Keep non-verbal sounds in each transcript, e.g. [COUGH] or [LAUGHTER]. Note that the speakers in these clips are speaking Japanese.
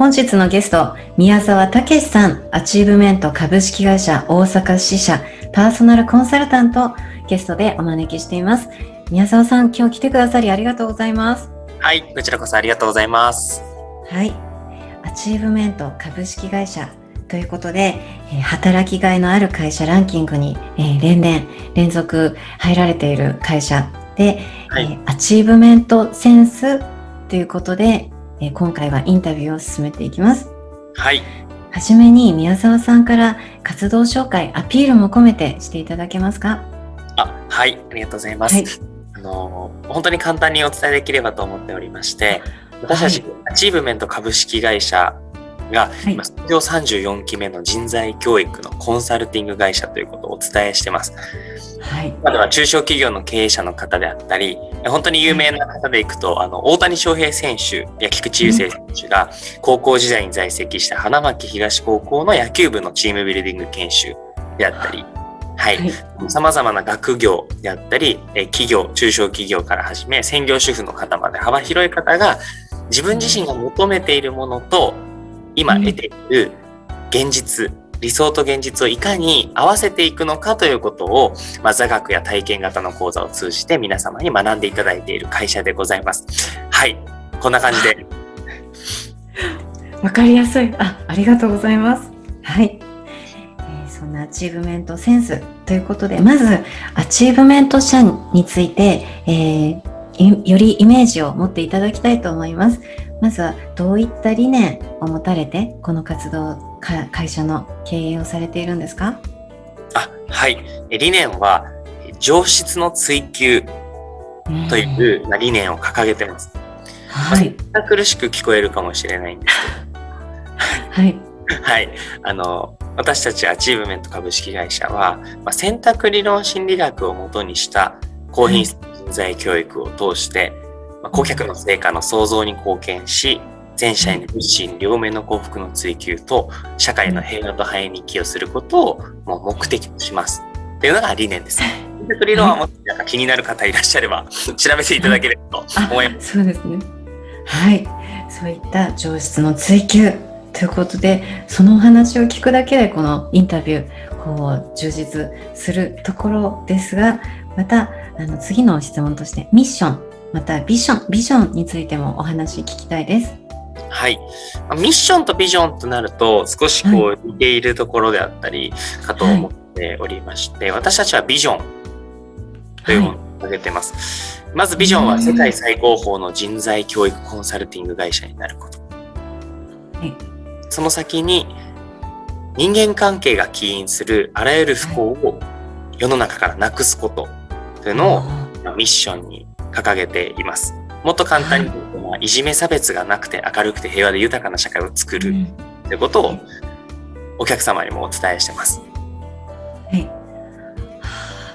本日のゲスト、宮沢武さん、アチーブメント株式会社大阪支社パーソナルコンサルタント、ゲストでお招きしています。宮沢さん、今日来てくださりありがとうございます。はい、こちらこそありがとうございます。はい、アチーブメント株式会社ということで、え働きがいのある会社ランキングに、え連年連続入られている会社で、はい、えアチーブメントセンスということで、え今回はインタビューを進めていきます。はい。はじめに宮沢さんから活動紹介、アピールも込めてしていただけますか？あ、はい、ありがとうございます。はい、あの本当に簡単にお伝えできればと思っておりまして、私たち、アチーブメント株式会社が、今、創業34期目の人材教育のコンサルティング会社ということをお伝えしてます。はい、までは中小企業の経営者の方であったり、本当に有名な方でいくと、あの、大谷翔平選手や菊池雄星選手が、高校時代に在籍した花巻東高校の野球部のチームビルディング研修であったり、はい。様々な学業であったり、企業、中小企業から始め、専業主婦の方まで幅広い方が、自分自身が求めているものと、今得ている現実、理想と現実をいかに合わせていくのかということを、まあ、座学や体験型の講座を通じて皆様に学んでいただいている会社でございます。はい。こんな感じで。[LAUGHS] わかりやすい。あ、ありがとうございます。はい。えー、そんなアチーブメントセンスということで、まず、アチーブメント社について、えー、よりイメージを持っていただきたいと思います。まずはどういった理念を持たれてこの活動会社の経営をされているんですか？あはい理念は上質の追求という、理念を掲げてます。はい。まあ、苦しく聞こえるかもしれないんですけど。[LAUGHS] はい。はい。あの、私たちアチーブメント株式会社は、まあ、選択理論心理学をもとにした高品質人材教育を通して、まあ、顧客の成果の創造に貢献し、全社員の物心両面の幸福の追求と、社会の平和と繁栄に寄与することをもう目的とします。っていうのが理念です。理論はもっと気になる方いらっしゃれば、調べていただければと思います。そうですね。はい。そういった上質の追求ということで、そのお話を聞くだけで、このインタビュー、こう、充実するところですが、また、あの、次の質問として、ミッション、またビジョン、ビジョンについてもお話聞きたいです。はい。ミッションとビジョンとなると、少しこう似ているところであったりかと思っておりまして、はい、私たちはビジョンというものを挙げてます。はい、まずビジョンは世界最高峰の人材教育コンサルティング会社になること。はい、その先に、人間関係が起因するあらゆる不幸を世の中からなくすことというのをミッションに掲げています。もっと簡単に言うと、はい、いじめ差別がなくて明るくて平和で豊かな社会を作るということをお客様にもお伝えしてます。はい。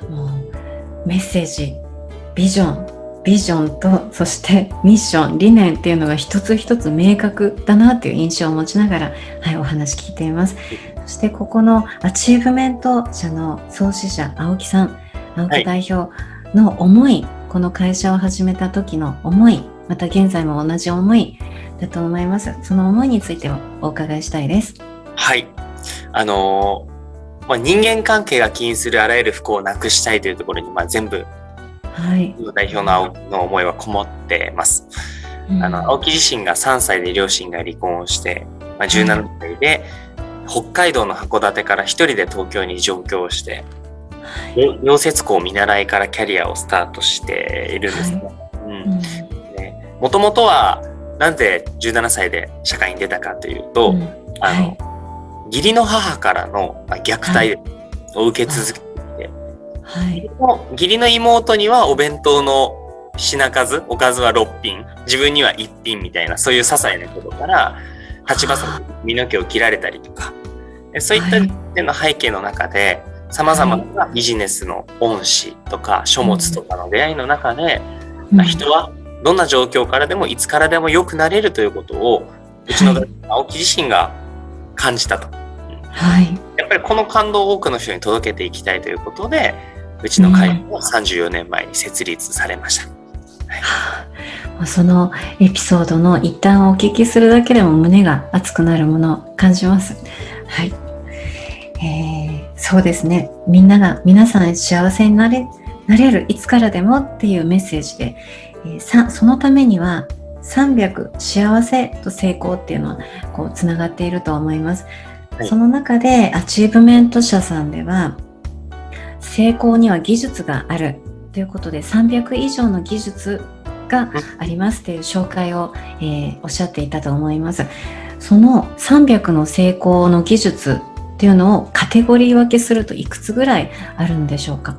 もうメッセージ、ビジョン、ビジョンとそしてミッション、理念っていうのが一つ一つ明確だなっていう印象を持ちながら、はい、お話聞いています。そしてここのアチーブメント社の創始者、青木さん、青木代表の思い、はいこの会社を始めた時の思い、また現在も同じ思いだと思います。その思いについてもお伺いしたいです。はい。あのー、まあ、人間関係が起因するあらゆる不幸をなくしたいというところに、まあ、全部、はい、代表の青木の思いはこもってます。うん、あの青木自身が3歳で両親が離婚をして、まあ、17歳で北海道の函館から一人で東京に上京して、溶接工見習いからキャリアをスタートしているんですね。もともとはなんで17歳で社会に出たかというと、うん、あの、はい、義理の母からの虐待を受け続けてい。て、はい、義理の妹にはお弁当の品数、おかずは6品、自分には1品みたいな、そういう些細なことから、立場さ身の毛を切られたりとか、そういったの背景の中で、様々なビジネスの恩師とか書物とかの出会いの中で、うん、人はどんな状況からでもいつからでも良くなれるということを、うちの青木自身が感じたと。はい。やっぱりこの感動を多くの人に届けていきたいということで、うちの会も34年前に設立されました。はい、そのエピソードの一端お聞きするだけでも胸が熱くなるものを感じます。はい。えー、そうですね。みんなが、皆さん幸せになれ、なれる、いつからでもっていうメッセージで、えー、そのためには300幸せと成功っていうのはこうつながっていると思います。はい、その中でアチーブメント社さんでは成功には技術があるということで300以上の技術がありますという紹介を、えー、おっしゃっていたと思います。その300の成功の技術っていうのをカテゴリー分けするといくつぐらいあるんでしょうか？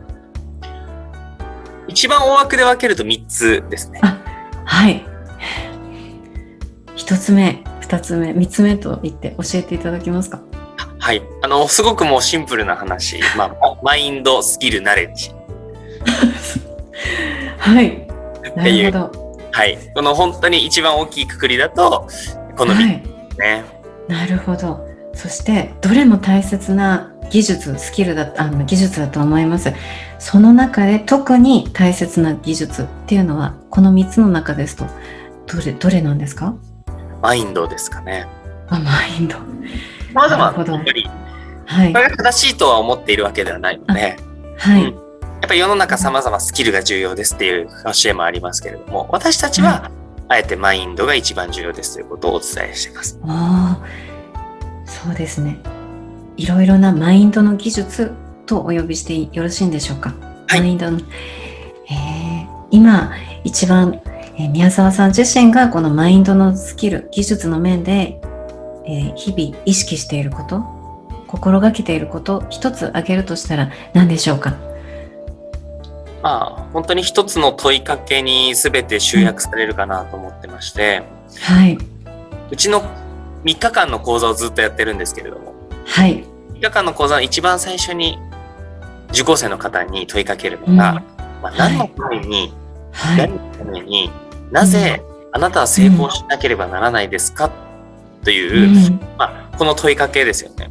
一番大枠で分けると3つですね。はい。1つ目、2つ目、3つ目と言って教えていただけますか？はい。あの、すごくもうシンプルな話。まあ、マインド、スキル、ナレッジ。[LAUGHS] はい。なるほど。はい。この本当に一番大きいくくりだと、この3つですね、はい。なるほど。そして、どれも大切な技術、スキルだあの技術だと思います。その中で特に大切な技術っていうのは、この3つの中ですと、どれ、どれなんですか？マインドですかね。あ、マインド。まだまだ、やっぱり、はい、これが正しいとは思っているわけではないので、はい、うん、やっぱり世の中様々スキルが重要ですっていう教えもありますけれども、私たちは、あえてマインドが一番重要ですということをお伝えしています。ああ、そうですね。いろいろなマインドの技術とお呼びしてよろしいんでしょうか？はい、マインドの、えー、今一番、えー、宮沢さん自身がこのマインドのスキル、技術の面で、えー、日々意識していること、心がけていること、一つ挙げるとしたら何でしょうか？まあ、本当に一つの問いかけに全て集約されるかなと思ってまして、はい。うちの3日間の講座をずっとやってるんですけれども、はい。3日間の講座の一番最初に受講生の方に問いかけるのが、うん、まあ、何のために、はい、何のために、なぜあなたは成功しなければならないですか、という、うん、まあ、この問いかけですよね。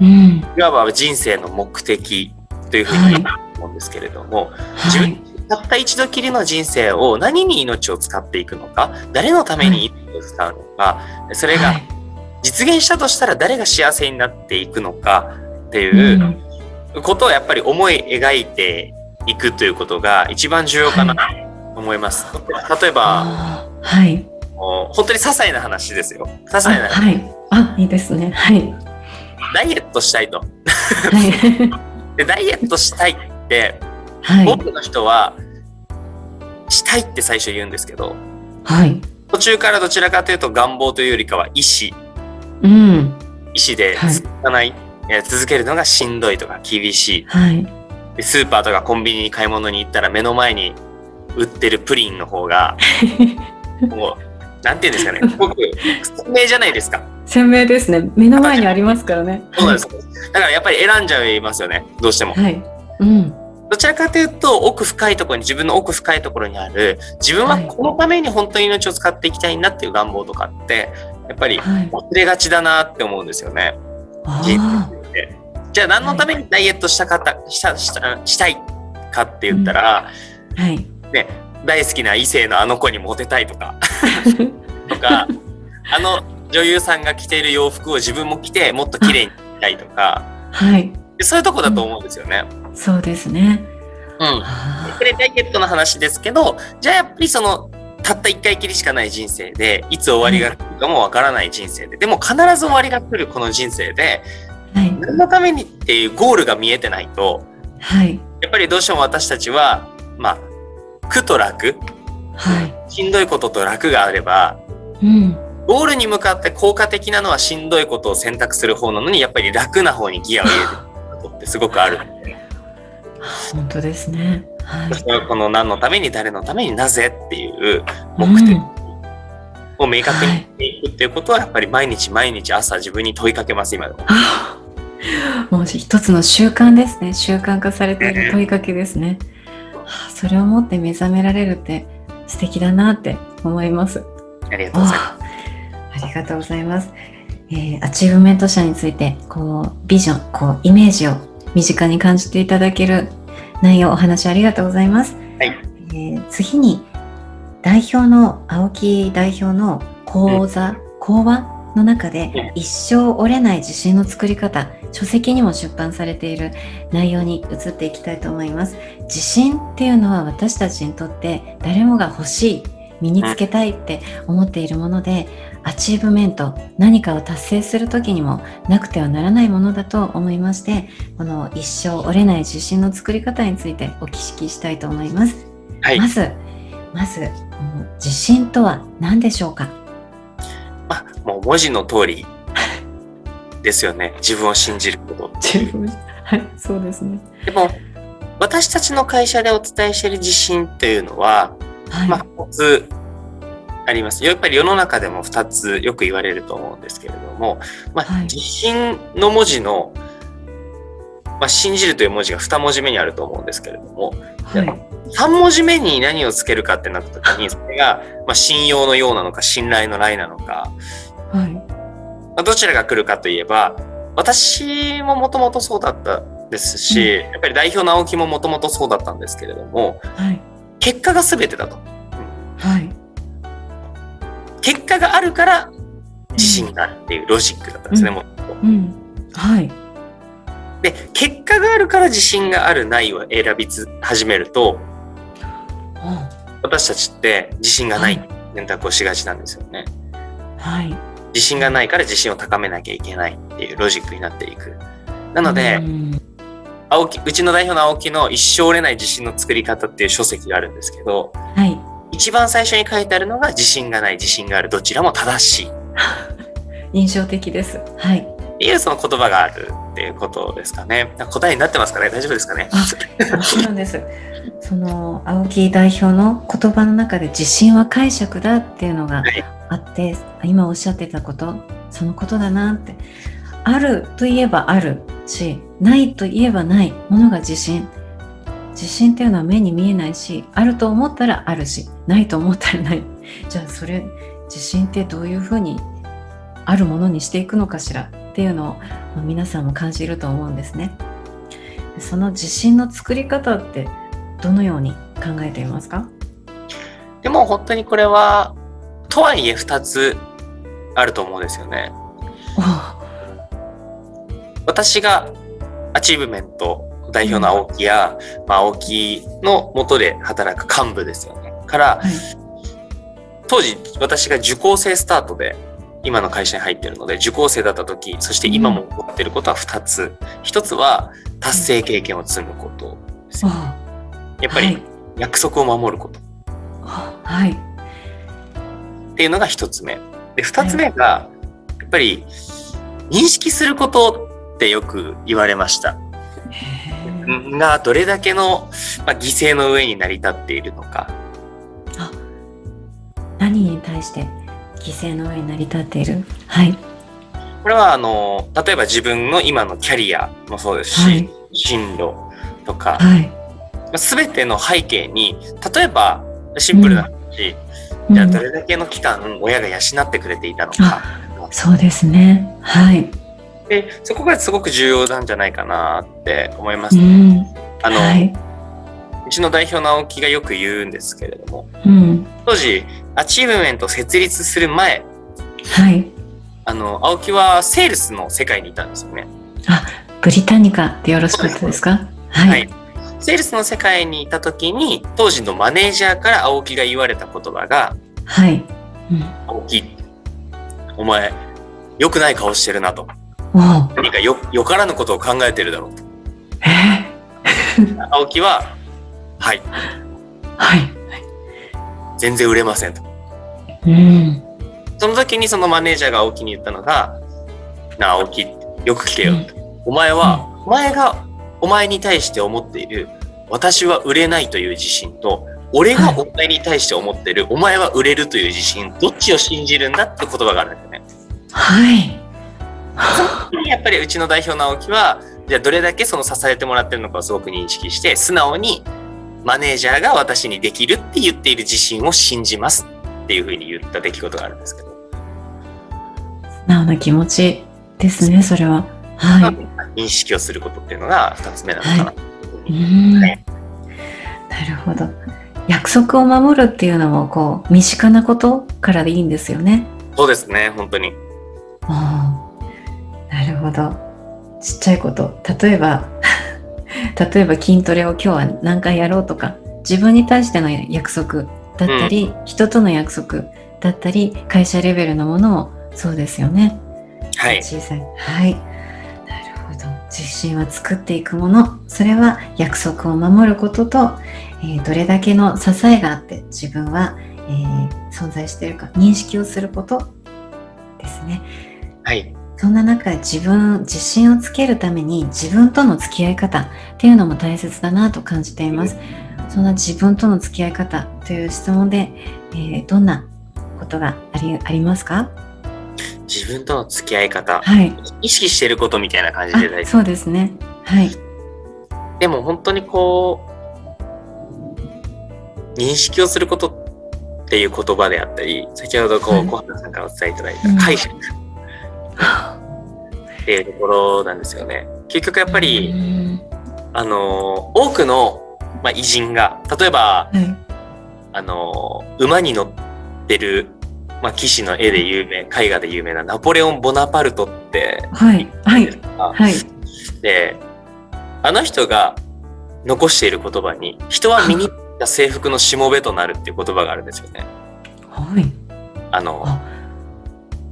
うん、いわば人生の目的というふうに思うんですけれども、はい、自分たった一度きりの人生を何に命を使っていくのか、誰のために命を使うのか、それが実現したとしたら誰が幸せになっていくのかっていうことをやっぱり思い描いていくということが一番重要かなと思います。はい、例えば、はい、本当に些細な話ですよ。些細な話。はい。あ、いいですね。はい。ダイエットしたいと。はい、でダイエットしたいって、はい、多くの人はしたいって最初言うんですけど、はい、途中からどちらかというと願望というよりかは意思うん、意思で続かない、はい、続けるのがしんどいとか厳しい、はい、スーパーとかコンビニに買い物に行ったら目の前に売ってるプリンの方が [LAUGHS] もうなんていうんですかね。すごく鮮明じゃないですか。鮮明ですね。目の前にありますからね。そうなんです、だからやっぱり選んじゃいますよね。どうしても、はい、うん。どちらかというと奥深いところに自分の奥深いところにある自分はこのために本当に命を使っていきたいなっていう願望とかってやっぱり忘れがちだなって思うんですよね。はい、じゃあ何のためにダイエットしたかったしたしたしたいかって言ったら、うん、はい、ね、大好きな異性のあの子にモテたいとか。[LAUGHS] とかあの女優さんが着ている洋服を自分も着てもっと綺麗にしたいとか、はい、そういうとこだと思うんですよね。うん、そうですね。うん。これダイエットの話ですけど、じゃあやっぱりそのたった一回きりしかない人生でいつ終わりが来るかもわからない人生ででも必ず終わりが来るこの人生で、はい、何のためにっていうゴールが見えてないと、はい、やっぱりどうしても私たちはまあ苦と楽、はい、しんどいことと楽があれば、うん、ゴールに向かって効果的なのはしんどいことを選択する方なのにやっぱり楽な方にギアを入れることってすごくある [LAUGHS] 本当ですね。はい、この何のために誰のためになぜっていう目的を明確にしていくっていうことはやっぱり毎日毎日朝自分に問いかけます今でも。もう一つの習慣ですね習慣化されている問いかけですね。それを持って目覚められるって素敵だなって思います。ありがとうございます。ありがとうございます。えー、アチーブメント社についてこうビジョンこうイメージを身近に感じていただける内容お話ありがとうございます。はい、えー、次に代表の青木代表の講座、うん、講話の中で、一生折れない自信の作り方書籍にも出版されている内容に移っていきたいと思います。自信っていうのは私たちにとって誰もが欲しい身につけたいって思っているものでアチーブメント何かを達成する時にもなくてはならないものだと思いましてこの一生折れない自信の作り方についてお聞きしたいと思います、はい、まずまず自信とは何でしょうか？あもう文字の通りですよね。自分を信じること。自分はいそうですね。でも私たちの会社でお伝えしている自信っていうのは、はい、まあ2つあります。やっぱり世の中でも2つよく言われると思うんですけれども、まあ、はい、自信の文字の、まあ、信じるという文字が2文字目にあると思うんですけれども、はい、3文字目に何をつけるかってなった時に、それが、まあ、信用のようなのか、信頼の来なのか、はい。まあ、どちらが来るかといえば、私ももともとそうだったですし、うん、やっぱり代表の青木ももともとそうだったんですけれども、はい、結果が全てだと。はい結果があるから自信があるっていうロジックだったんですね、もともと。うん、はい。で、結果があるから自信があるないを選び始めると、私たちって自信がない選択をしがちなんですよね。はい。自信がないから自信を高めなきゃいけないっていうロジックになっていく。なので、青木うちの代表の青木の一生折れない自信の作り方っていう書籍があるんですけど、はい、一番最初に書いてあるのが自信がない自信があるどちらも正しい。[LAUGHS] 印象的です。はい。いうその言葉があるっていうことですかね。答えになってますかね？大丈夫ですかね？そうなんです。その青木代表の言葉の中で自信は解釈だっていうのがあって、はい、今おっしゃってたことそのことだなって。あるといえばあるしないといえばないものが自信自信っていうのは目に見えないしあると思ったらあるしないと思ったらない。じゃあそれ自信ってどういうふうにあるものにしていくのかしらっていうのを皆さんも感じると思うんですね。その自信の作り方ってどのように考えていますか？でも本当にこれはとはいえ2つあると思うんですよね。私がアチーブメント代表の青木や、まあ、青木の下で働く幹部ですよね。から、はい、当時私が受講生スタートで今の会社に入ってるので受講生だった時そして今も思ってることは2つ、うん、1つは達成経験を積むことですよ、やっぱり約束を守ること、はい、っていうのが1つ目。で2つ目が、やっぱり認識することってよく言われましたがどれだけの、まあ、犠牲の上に成り立っているのか。あ何に対して犠牲の上に成り立っている？はい。これはあの例えば自分の今のキャリアもそうですし、はい、進路とか、はい、全ての背景に例えばシンプルな話、うん、じゃあどれだけの期間親が養ってくれていたのか、そうですね。はいでそこがすごく重要なんじゃないかなって思います、ね、うん、あの、はい、うちの代表の青木がよく言うんですけれども、うん、当時アチーブメント設立する前、はい、あの青木はセールスの世界にいたんですよね。あブリタニカでよろしかったですか？はい、はい、セールスの世界にいた時に当時のマネージャーから青木が言われた言葉が「はい。うん、青木お前、良くない顔してるなと。何かよ、よからぬことを考えてるだろうと。え？青木は、はい、ー、はい。全然売れませんと。うん。その時にそのマネージャーが青木に言ったのが、なあ青木、よく聞けよ。お前は、お前が、お前に対して思っている、私は売れないという自信と、俺がお前に対して思っている、お前は売れるという自信、どっちを信じるんだって言葉があるんですよね。はい。[LAUGHS] やっぱりうちの代表の青木は、じゃあどれだけその支えてもらってるのかをすごく認識して、素直にマネージャーが私にできるって言っている自信を信じますっていうふうに言った出来事があるんですけど。素直な気持ちですね、それは。はい。認識をすることっていうのが二つ目なのかな。はうん。なるほど。約束を守るっていうのも、こう、身近なことからでいいんですよね。そうですね、本当に。るほど。ちっちゃいこと。例えば、[LAUGHS] 例えば筋トレを今日は何回やろうとか、自分に対しての約束だったり、人との約束だったり、会社レベルのものもそうですよね。はい。小さい。はい。なるほど。自信は作っていくもの。それは約束を守ることと、えーどれだけの支えがあって自分は、えー存在しているか認識をすることですね。はい。そんな中で自分、自信をつけるために自分との付き合い方っていうのも大切だなと感じています。そんな自分との付き合い方という質問で、えーどんなことがありありますか？自分との付き合い方。はい。意識してることみたいな感じで大あ事。そうですね。はい。でも本当にこう、認識をすることっていう言葉であったり、先ほどこう、はい小原さんからお伝えいただいたうん解釈っていうところなんですよね。結局やっぱり、うんあの、多くの、まあ、偉人が、例えば、はい。あの、馬に乗ってる、まあ、騎士の絵で有名、絵画で有名なナポレオン・ボナパルトって、はい。はい。あはい。で、あの人が残している言葉に、人は身についた制服のしもべとなるっていう言葉があるんですよね。はい。あのあ、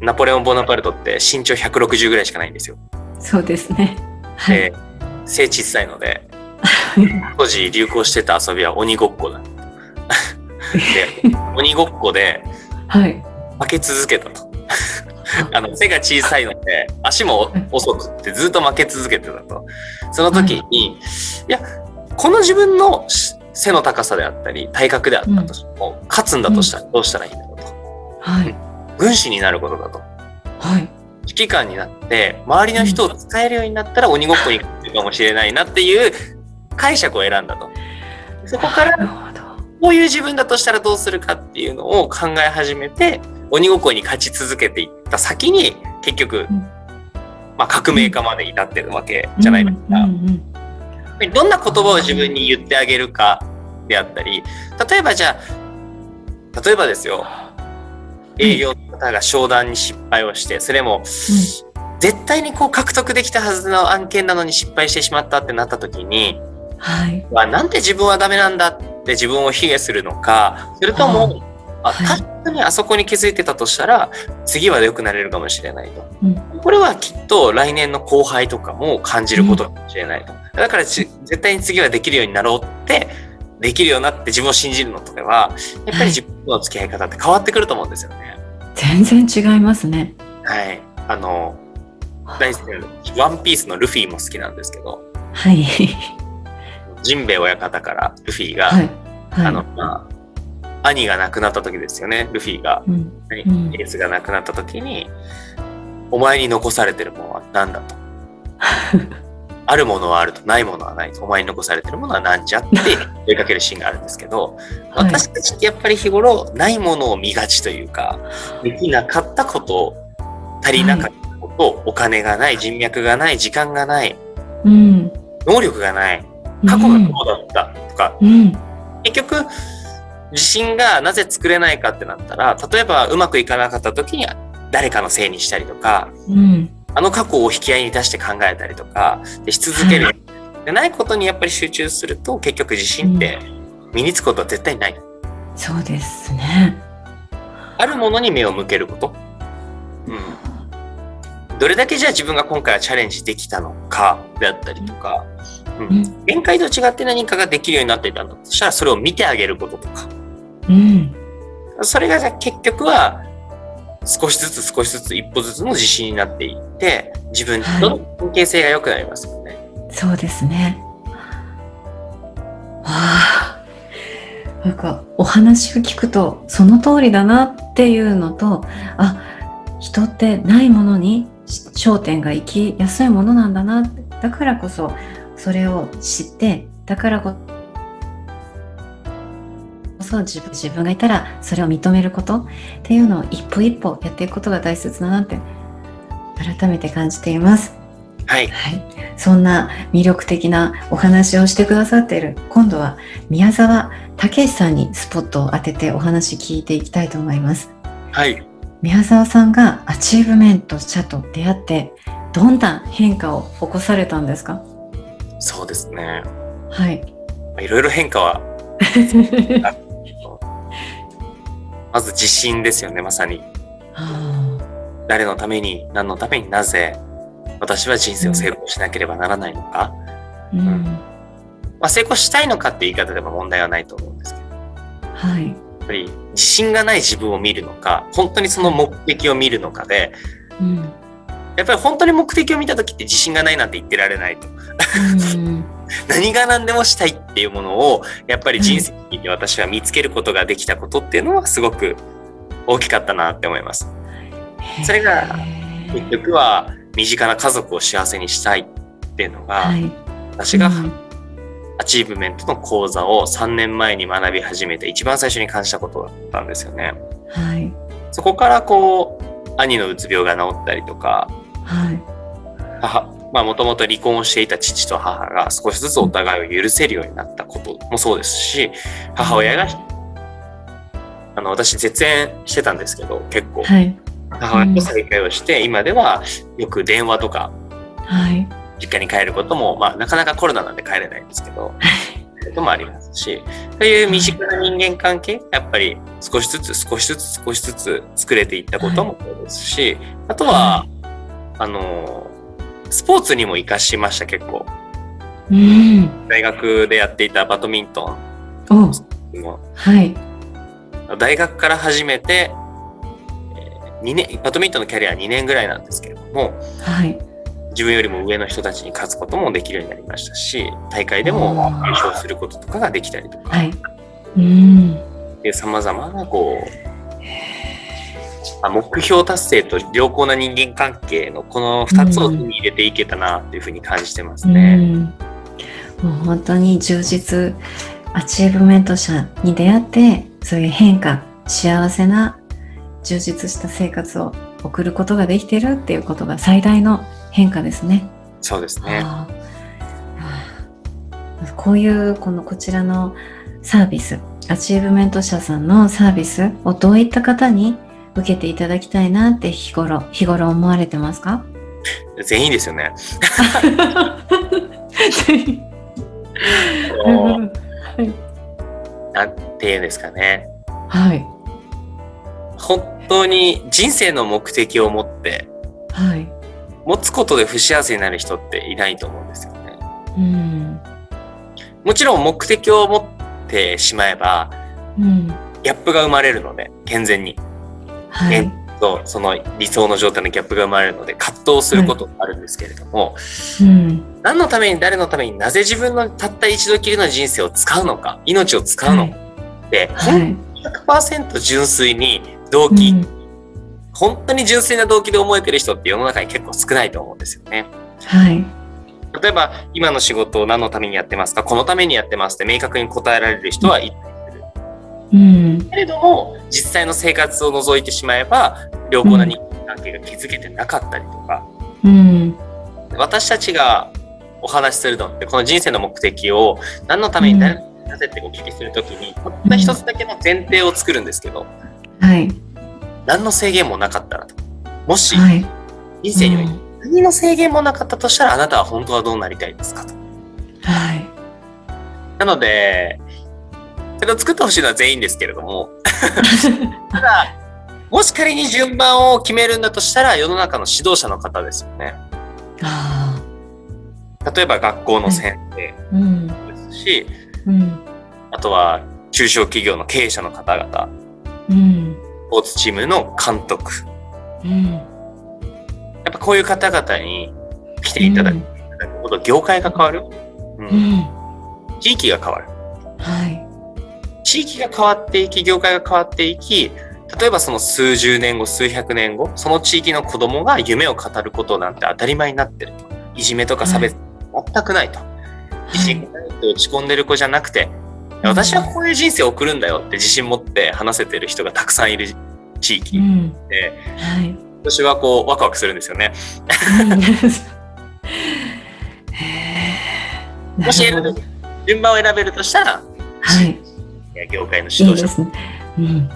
ナポレオン・ボナパルトって身長160ぐらいしかないんですよ。そうですね。はい。で、背小さいので、当時流行してた遊びは鬼ごっこだ。で、[LAUGHS] 鬼ごっこではい。負け続けたと。あの背が小さいので足も遅くってずっと負け続けてたと。その時に、いや、この自分の背の高さであったり体格であったとしても、勝つんだとしたらどうしたらいいんだろうと。はい。軍師になることだと。はい。指揮官になって周りの人を使えるようになったら鬼ごっこに行くかもしれないなっていう解釈を選んだと。そこから。こういう自分だとしたらどうするかっていうのを考え始めて、鬼ごっこに勝ち続けていった先に、結局、うんまあ革命家まで至ってるわけじゃないですか。どんな言葉を自分に言ってあげるかであったり、例えばじゃあ、例えばですよ、営業の方が商談に失敗をして、それも、絶対にこう獲得できたはずの案件なのに失敗してしまったってなった時に、はい。まあ、なんで自分はダメなんだって自分を卑下するのか、それとも、あはい確かにあそこに気づいてたとしたら、次は良くなれるかもしれないと。うんこれはきっと来年の後輩とかも感じることかもしれないと。だからち絶対に次はできるようになろうって、できるようになって自分を信じるのとでは、やっぱり自分との付き合い方って変わってくると思うんですよね。全然違いますね。はい。あの、大好きなワンピースのルフィも好きなんですけど、はい。ジンベエ親方からルフィが、はい。はい。あの、まあ、兄が亡くなった時ですよね、ルフィが。うん。エうんースが亡くなった時に、お前に残されてるものは何だと。[LAUGHS] あるものはあると、ないものはないと。お前に残されてるものは何じゃって問いかけるシーンがあるんですけど、はい私たちってやっぱり日頃、ないものを見がちというか、できなかったこと、足りなかったこと、お金がない、人脈がない、時間がない、うん。能力がない、過去がこうだったとか、うん。結局自信がなぜ作れないかってなったら例えばうまくいかなかった時には誰かのせいにしたりとかうん。あの過去を引き合いに出して考えたりとかでし続ける、はでないことにやっぱり集中すると結局自信って身につくことは絶対ない。そうですね。あるものに目を向けること。うん、どれだけじゃあ自分が今回はチャレンジできたのかであったりとか、うん、限界と違って何かができるようになっていたんだとしたらそれを見てあげることとか、うん、それが結局は少しずつ少しずつ一歩ずつの自信になっていって自分との関係性が良くなりますよね。はい、そうですね。わあ。なんかお話を聞くとその通りだなっていうのとあ人ってないものに焦点が行きやすいものなんだな。だからこそそれを知ってだからこそ自分自分がいたらそれを認めることっていうのを一歩一歩やっていくことが大切だなって改めて感じています。はい、はい、そんな魅力的なお話をしてくださっている今度は宮沢武さんにスポットを当ててお話聞いていきたいと思います。はい、宮沢さんがアチーブメント社と出会ってどんな変化を起こされたんですか？そうですね。はい。いろいろ変化は [LAUGHS] まず自信ですよね、まさに。誰のために、何のためになぜ、私は人生を成功しなければならないのか。うん、まあ、成功したいのかって言い方でも問題はないと思うんですけど。はい。やっぱり自信がない自分を見るのか、本当にその目的を見るのかで、うん、やっぱり本当に目的を見た時って自信がないなんて言ってられないと。何が何でもしたいっていうものをやっぱり人生に私は見つけることができたことっていうのはすごく大きかったなって思います。それが結局は身近な家族を幸せにしたいっていうのが、はい、私がアチーブメントの講座を3年前に学び始めて一番最初に感じたことだったんですよね。はい、そこからこう兄のうつ病が治ったりとか、はい、母まあもともと離婚していた父と母が少しずつお互いを許せるようになったこともそうですし、母親が、あの、私絶縁してたんですけど、結構。はい、母親と再会をして、今ではよく電話とか、はい、実家に帰ることも、まあなかなかコロナなんで帰れないんですけど、こともありますし、そういう身近な人間関係、やっぱり少しずつ少しずつ少しずつ作れていったこともそうですし、あとは、あの、スポーツにも活かしました結構、うん、大学でやっていたバドミントン。はい。大学から始めて2年バドミントンのキャリアは2年ぐらいなんですけれども、はい、自分よりも上の人たちに勝つこともできるようになりましたし大会でも優勝することとかができたりとか、さまざまなこう目標達成と良好な人間関係のこの2つを手に入れていけたなっていうふうに感じてますね。うん、もう本当に充実アチーブメント社に出会ってそういう変化幸せな充実した生活を送ることができているっていうことが最大の変化ですね。そうですね。こういうこのこちらのサービスアチーブメント社さんのサービスをどういった方に受けていただきたいなって日頃日頃思われてますか？全員ですよね。なんていうんですかね。はい。本当に人生の目的を持って、はい、持つことで不幸せになる人っていないと思うんですよね。うん、もちろん目的を持ってしまえば、うん、ギャップが生まれるので健全に。はい、とその理想の状態のギャップが生まれるので葛藤することがあるんですけれども、うん、何のために誰のためになぜ自分のたった一度きりの人生を使うのか命を使うのかって、はい、100%純粋に動機、うん、本当に純粋な動機で思えてる人って世の中に結構少ないと思うんですよね。はい。例えば今の仕事を何のためにやってますか？このためにやってますって明確に答えられる人はいうん、けれども実際の生活を除いてしまえば良好な人間関係が築けてなかったりとか、うん、私たちがお話しするのってこの人生の目的を何のために誰ぜってお聞きするときにたった一つだけの前提を作るんですけど、はい、何の制限もなかったらと。もし、人生には何の制限もなかったとしたらあなたは本当はどうなりたいですかと。はい、なので作ってほしいのは全員ですけれども。ただもし仮に順番を決めるんだとしたら世の中の指導者の方ですよね。あ例えば学校の先生ですし、うん。あとは中小企業の経営者の方々、うん。スポーツチームの監督。うん。やっぱこういう方々に来ていただくほど業界が変わる、うん。うん。地域が変わる。はい地域が変わっていき、業界が変わっていき、例えばその数十年後、数百年後、その地域の子供が夢を語ることなんて当たり前になってると。いじめとか差別、全くないと。自信がないって落ち込んでる子じゃなくて、私はこういう人生を送るんだよって自信持って話せてる人がたくさんいる地域。うん。で、はい。私はこうワクワクするんですよね。[LAUGHS] もし順番を選べるとしたら、はい業界の指導者ですね。うん、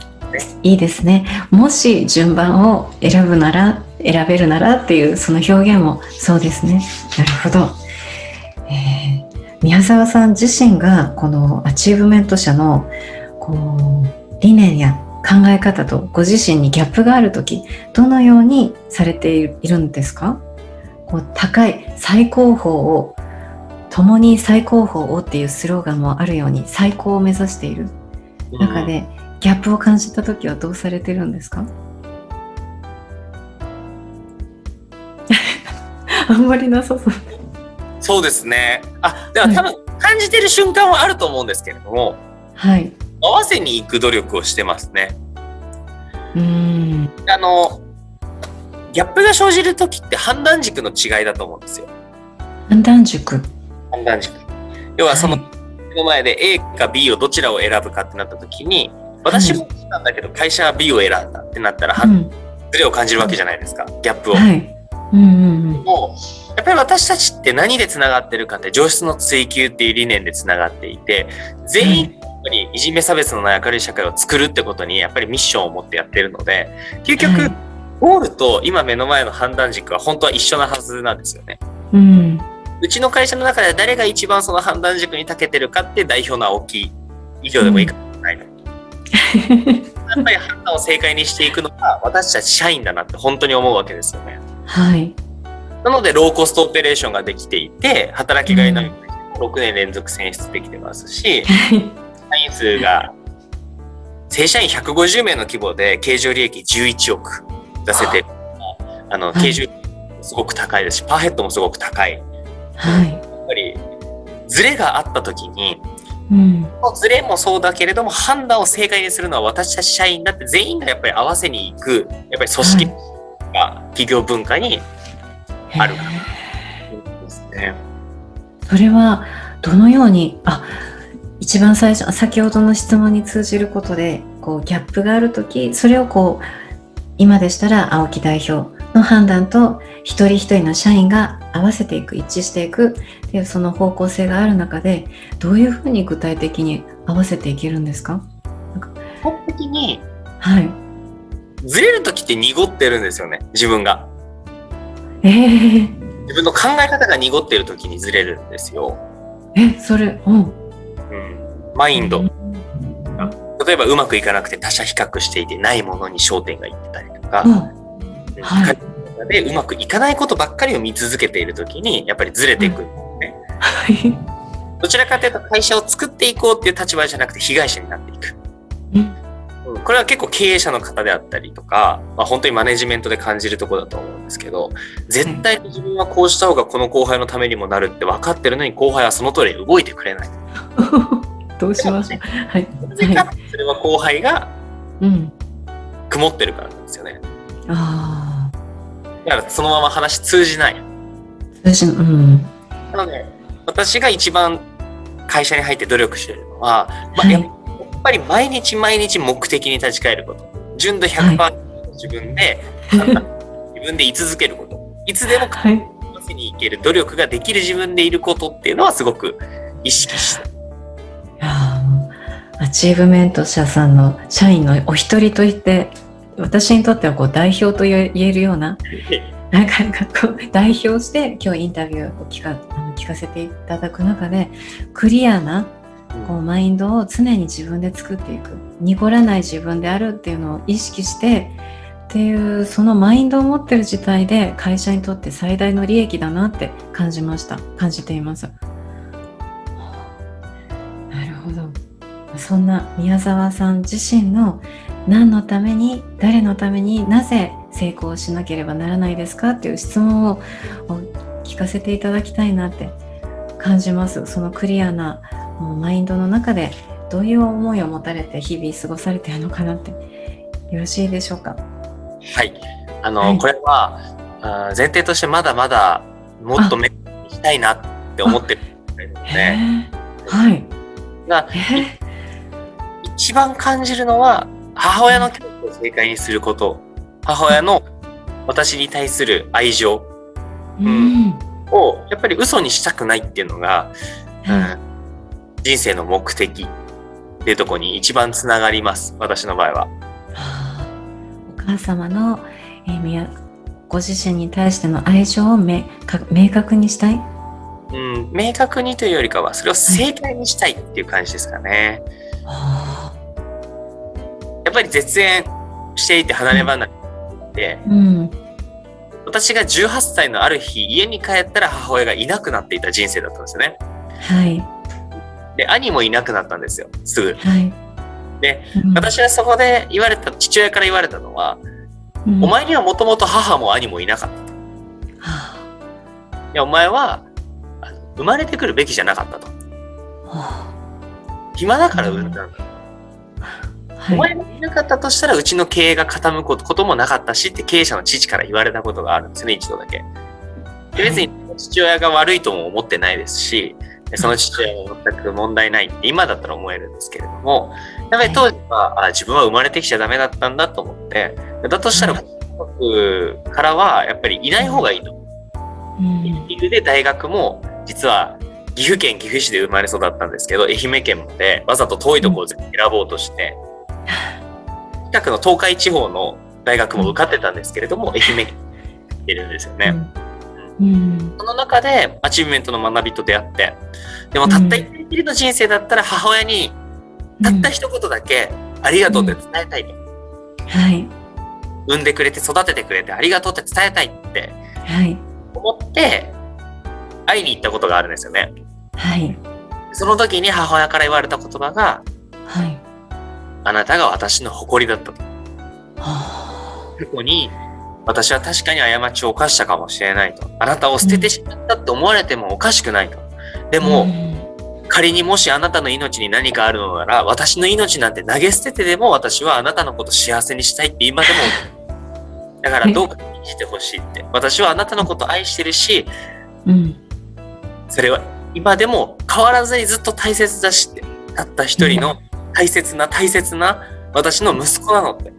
いいですね。もし順番を選ぶなら、選べるならっていうその表現もそうですね。なるほど。えー宮沢さん自身がこのアチーブメント社のこう理念や考え方とご自身にギャップがあるとき、どのようにされているんですか？こう高い最高峰を共に最高峰をっていうスローガンもあるように最高を目指している中でギャップを感じた時はどうされてるんですか？[LAUGHS] あんまりなさそう。そうですね。あ、では多分感じてる瞬間はあると思うんですけれども、はい。合わせに行く努力をしてますね。うーん。あの、ギャップが生じる時って判断軸の違いだと思うんですよ。判断塾。判断軸。要はそのの前で A か B をどちらを選ぶかってなった時に、私もなんだけど会社は B を選んだってなったら、はうん。ズレを感じるわけじゃないですか、ギャップを。はい。うんうんもうやっぱり私たちって何でつながってるかって上質の追求っていう理念でつながっていて全員やっぱりいじめ差別のない明るい社会を作るってことにやっぱりミッションを持ってやってるので究極、はいゴールと今目の前の判断軸は本当は一緒なはずなんですよね。うん。うん。うちの会社の中で誰が一番その判断軸に長けてるかって代表の青木以上でもいいかもしれないの。やっぱり判断を正解にしていくのが私たち社員だなって本当に思うわけですよね。はい。なので、ローコストオペレーションができていて、働きがいのある人も6年連続選出できてますし、社員数が、正社員150名の規模で経常利益11億出せてる。あの、はい経常すごく高いですし、パーヘッドもすごく高い。やはい。っぱり、ズレがあった時に、うん。そのズレもそうだけれども、判断を正解にするのは私たち社員だって全員がやっぱり合わせに行く、やっぱり組織が企業文化にあるですね。それはどのようにあ一番最初先ほどの質問に通じることでこうギャップがある時それをこう今でしたら青木代表の判断と一人一人の社員が合わせていく一致していく。っていうその方向性がある中でどういうふうに具体的に合わせていけるんですか？基本的にはい。ずれる時って濁ってるんですよね自分が。えー、自分の考え方が濁ってる時にずれるんですよ、えそれうん。うん、マインド。例えばうまくいかなくて他者比較していてないものに焦点がいってたりとか、うんうんはいでうまくいかないことばっかりを見続けている時にやっぱりずれていく、はい。どちらかというと会社を作っていこうっていう立場じゃなくて被害者になっていく、うんうんこれは結構経営者の方であったりとか、まあ、本当にマネジメントで感じるところだと思うんですけど絶対に自分はこうした方がこの後輩のためにもなるって分かってるのに後輩はその通り動いてくれない。[LAUGHS] どうしましょう。はい。それは後輩がうん。曇ってるからなんですよね。あだからそのまま話通じない。あ。私のうん。なので私が一番会社に入って努力してるのは、まあはいやっぱり毎日毎日目的に立ち返ること。純度100%自分で、自分で居続けること。いつでもはい。合わせに行ける努力ができる自分でいることっていうのはすごく意識して。アチーブメント社さんの社員のお一人といって私にとってはこう代表と言えるようななんかなんかこう代表して今日インタビューを聞かあの聞かせていただく中でクリアなこうマインドを常に自分で作っていく濁らない自分であるっていうのを意識してっていうそのマインドを持ってる自体で会社にとって最大の利益だなって感じました。感じています。なるほど。そんな宮沢さん自身の何のために誰のためになぜ成功しなければならないですかっていう質問を聞かせていただきたいなって感じます。そのクリアなマインドの中でどういう思いを持たれて日々過ごされてるのかなってよろしいでしょうか？はい。あの、はい、これは、あ前提としてまだまだもっと目にしたいなって思ってるので、はい。が、一番感じるのは、母親の教育を正解にすること、母親の私に対する愛情、うん、をやっぱり嘘にしたくないっていうのが、うん、人生の目的。っていうところに一番つながります、私の場合は。母様の、えー、ご自身に対しての愛情を明確にしたい？うん、明確にというよりかはそれを正解にしたいっていう感じですかね。はい、やっぱり絶縁していて離れ離れで、うん、私が18歳のある日家に帰ったら母親がいなくなっていた人生だったんですよね。はい、で兄もいなくなったんですよすぐ。はいで、うん、私はそこで言われた父親から言われたのは、うん、お前にはもともと母も兄もいなかったと。はあ、いやお前は生まれてくるべきじゃなかったと。はあ、暇だから産んだんだ。はい、お前がいなかったとしたらうちの経営が傾くこともなかったしって経営者の父から言われたことがあるんですね一度だけ。で別に父親が悪いとも思ってないですし、その父親も全く問題ないって今だったら思えるんですけれども、やっぱり当時は、あ自分は生まれてきちゃダメだったんだと思って、だとしたら、僕からはやっぱりいない方がいいと。うん、理由で大学も実は岐阜県岐阜市で生まれ育ったんですけど、愛媛県までわざと遠いところを選ぼうとして、[LAUGHS] 近くの東海地方の大学も受かってたんですけれども、愛媛県に行ってるんですよね。うん。うん、その中でアチーブメントの学びと出会ってでもたった一回きりの人生だったら母親にたった一言だけ「ありがとう」って伝えたいと、はい、産んでくれて育ててくれてありがとうって伝えたいって思って会いに行ったことがあるんですよね。はい、その時に母親から言われた言葉が「はい、あなたが私の誇りだった」と。はあ、ここに私は確かに過ちを犯したかもしれないと。あなたを捨ててしまったって思われてもおかしくないと。でも、仮にもしあなたの命に何かあるのなら、私の命なんて投げ捨ててでも私はあなたのこと幸せにしたいって今でもだからどうかしてほしいって。私はあなたのこと愛してるし、うん、それは今でも変わらずにずっと大切だしって。たった一人の大切な大切な私の息子なのって。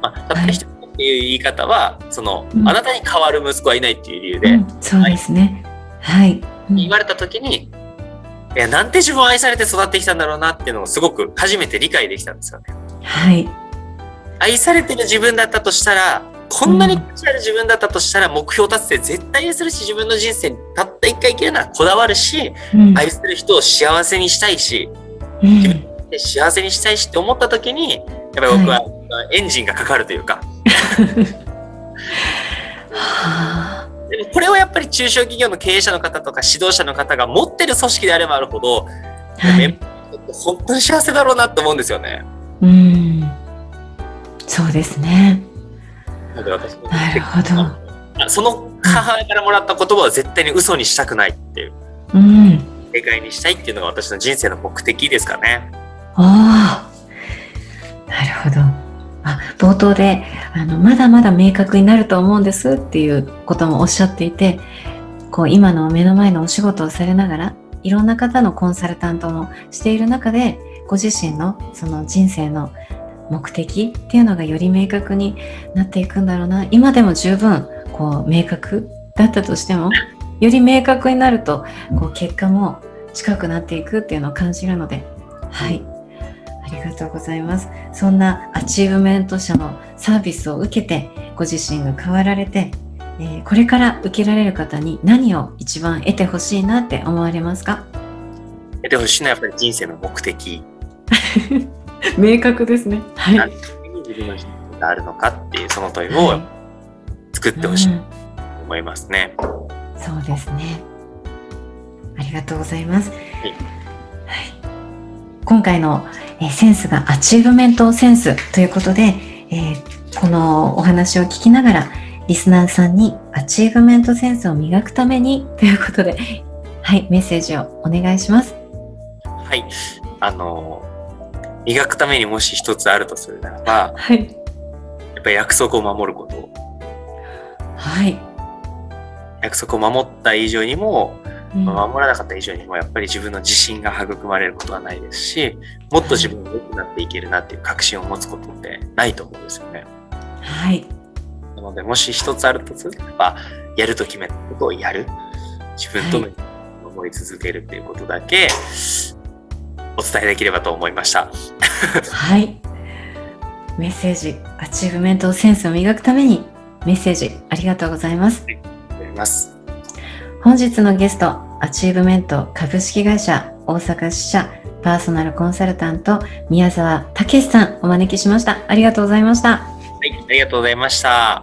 まあ、たった一人っていう言い方はその、うん、あなたに代わる息子はいないっていう理由で、うん、そうですね。はい、言われた時にいやなんて自分を愛されて育ってきたんだろうなっていうのをすごく初めて理解できたんですよね。はい。愛されてる自分だったとしたらこんなに価値ある自分だったとしたら目標達成絶対にするし自分の人生にたった一回生きるならこだわるし、うん、愛する人を幸せにしたいし、うん、自分で幸せにしたいしって思った時にやっぱり僕はエンジンがかかるというか、[LAUGHS] でもこれをやっぱり中小企業の経営者の方とか指導者の方が持ってる組織であればあるほど、はい、本当に幸せだろうなと思うんですよね。うんそうですね。なるほど。その母親からもらった言葉は絶対に嘘にしたくないっていう。うん。正解にしたいっていうのが私の人生の目的ですかね。ああ。なるほど。あ冒頭であのまだまだ明確になると思うんですっていうこともおっしゃっていてこう今の目の前のお仕事をされながらいろんな方のコンサルタントもしている中でご自身のその人生の目的っていうのがより明確になっていくんだろうな今でも十分こう明確だったとしてもより明確になるとこう結果も近くなっていくっていうのを感じるのではいありがとうございます。そんなアチーブメント社のサービスを受けて、ご自身が変わられて、えー、これから受けられる方に何を一番得てほしいなって思われますか？得てほしいのはやっぱり人生の目的。[LAUGHS] 明確ですね。はい。何があるのかっていうその問いを作ってほしいと思いますね、うん、そうですねありがとうございます、はい、はい、今回の、えセンスがアチーブメントセンスということで、えー、このお話を聞きながらリスナーさんにアチーブメントセンスを磨くためにということで、[LAUGHS] はい、メッセージをお願いします。はい、あの、磨くためにもし一つあるとするならば、はい、やっぱり約束を守ること。はい。約束を守った以上にも、うん、守らなかった以上にも、やっぱり自分の自信が育まれることはないですし、もっと自分が良くなっていけるなっていう確信を持つことってないと思うんですよね。はい。なので、もし一つあるとすれば、やると決めたことをやる。自分との思い続けるっていうことだけ、お伝えできればと思いました。はい。メッセージ、アチーブメントセンスを磨くために、メッセージありがとうございます。ありがとうございます。本日のゲスト、アチーブメント株式会社大阪支社パーソナルコンサルタント宮沢武さんお招きしました。ありがとうございました。はい、ありがとうございました。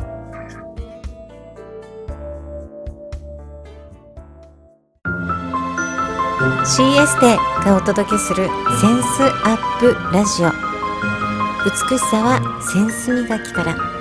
CS でがお届けするセンスアップラジオ美しさはセンス磨きから